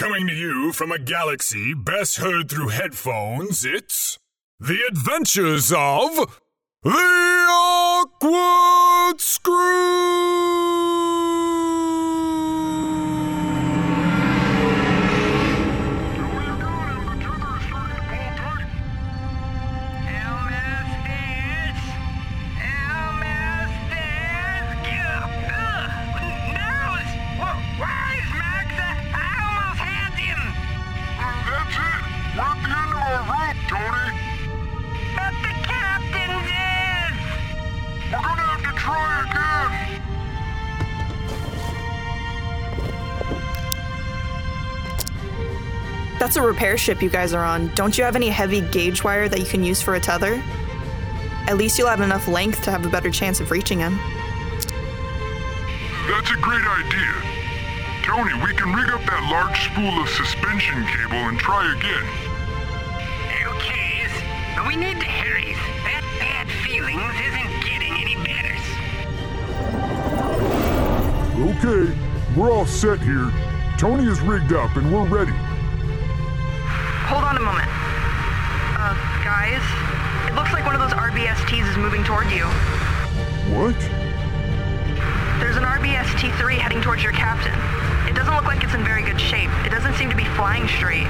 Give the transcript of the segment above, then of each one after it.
Coming to you from a galaxy best heard through headphones, it's The Adventures of The Awkward That's That's a repair ship you guys are on. Don't you have any heavy gauge wire that you can use for a tether? At least you'll have enough length to have a better chance of reaching him. That's a great idea. Tony, we can rig up that large spool of suspension cable and try again. Okay, but we need to hurry. That bad feelings isn't getting any better. Okay, we're all set here. Tony is rigged up and we're ready. Hold a moment. Uh, guys, it looks like one of those RBSTs is moving toward you. What? There's an RBST 3 heading towards your captain. It doesn't look like it's in very good shape. It doesn't seem to be flying straight.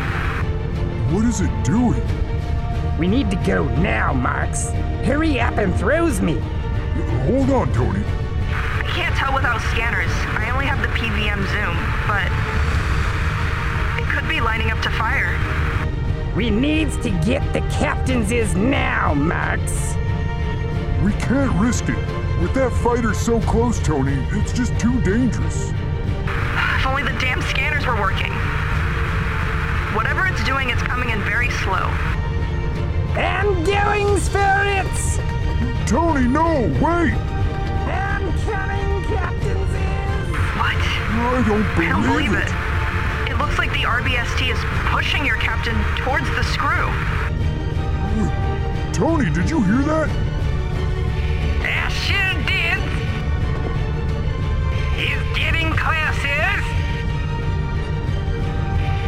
What is it doing? We need to go now, Marks. Hurry up and throws me. Hold on, Tony. I can't tell without scanners. I only have the PVM zoom, but it could be lining up to fire. We needs to get the captain's is now, Max. We can't risk it. With that fighter so close, Tony, it's just too dangerous. If only the damn scanners were working. Whatever it's doing, it's coming in very slow. I'm going for it. Tony, no, wait! I'm coming, captain's is. What? I don't I believe, don't believe it. It looks like the RBST is pushing your captain towards the screw. Tony, did you hear that? I sure did. He's getting closer.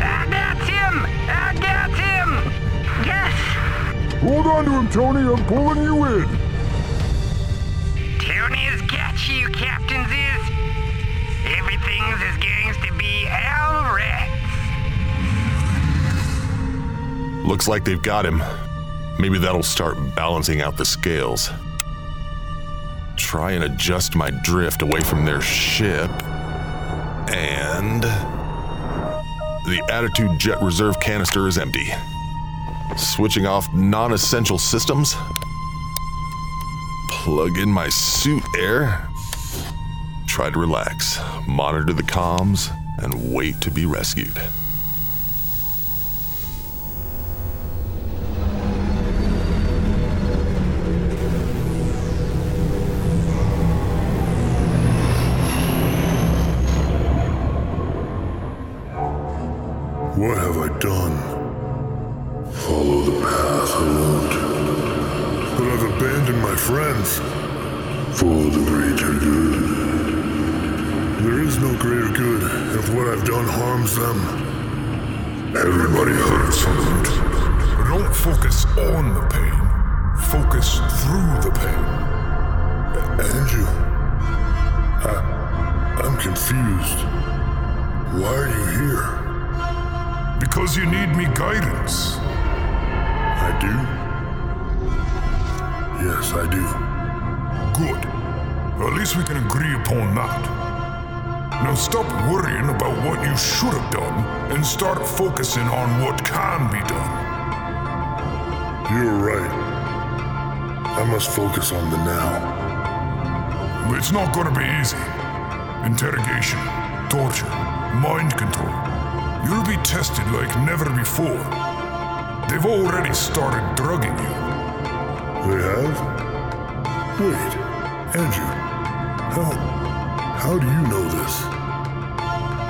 I got him! I got him! Yes! Hold on to him, Tony. I'm pulling you in. Looks like they've got him. Maybe that'll start balancing out the scales. Try and adjust my drift away from their ship. And. The Attitude Jet Reserve canister is empty. Switching off non essential systems. Plug in my suit air. Try to relax, monitor the comms, and wait to be rescued. What have I done? Follow the path alone. But I've abandoned my friends. For the greater good. There is no greater good if what I've done harms them. Everybody hurts from. Don't focus on the pain. Focus through Yes, I do. Good. At least we can agree upon that. Now stop worrying about what you should have done and start focusing on what can be done. You're right. I must focus on the now. It's not gonna be easy. Interrogation, torture, mind control. You'll be tested like never before. They've already started drugging you. They have? Wait, Andrew. How. How do you know this?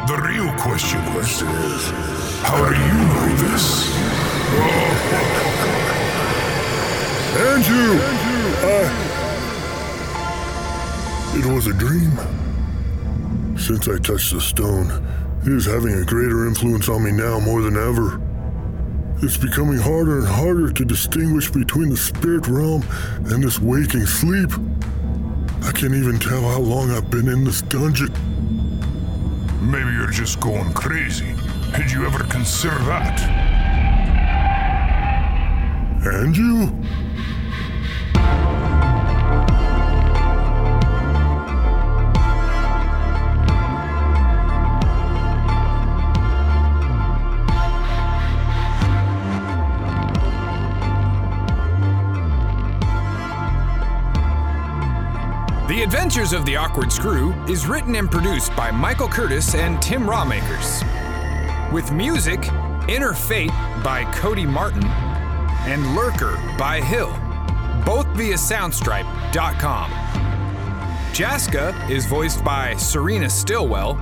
The real question is, how do you know this? Andrew! I. It was a dream. Since I touched the stone, It is having a greater influence on me now more than ever. It's becoming harder and harder to distinguish between the spirit realm and this waking sleep. I can't even tell how long I've been in this dungeon. Maybe you're just going crazy. Did you ever consider that? And you? The Adventures of the Awkward Screw is written and produced by Michael Curtis and Tim Ramaekers. With music, Inner Fate by Cody Martin and Lurker by Hill, both via Soundstripe.com. Jasska is voiced by Serina Stilwell.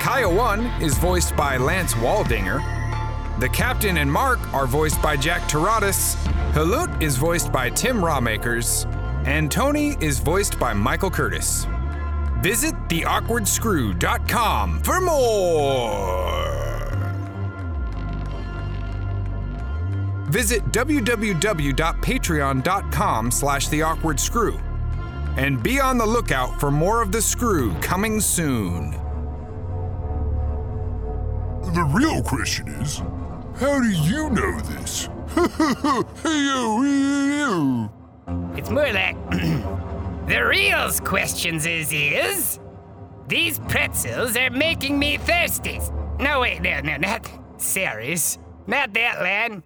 Kaya One is voiced by Lance Waldinger. The Captain and Marrk are voiced by Jack Tyrades. Helount is voiced by Tim Ramaekers. And Tony is voiced by Michael Curtis. Visit theawkwardscrew.com for more. Visit www.patreon.com slash theawkwardscrew. And be on the lookout for more of The Screw coming soon. The real question is, how do you know this? It's more like the real questions is is these pretzels are making me thirsty. No wait, no, no, not serious. Not that, lad.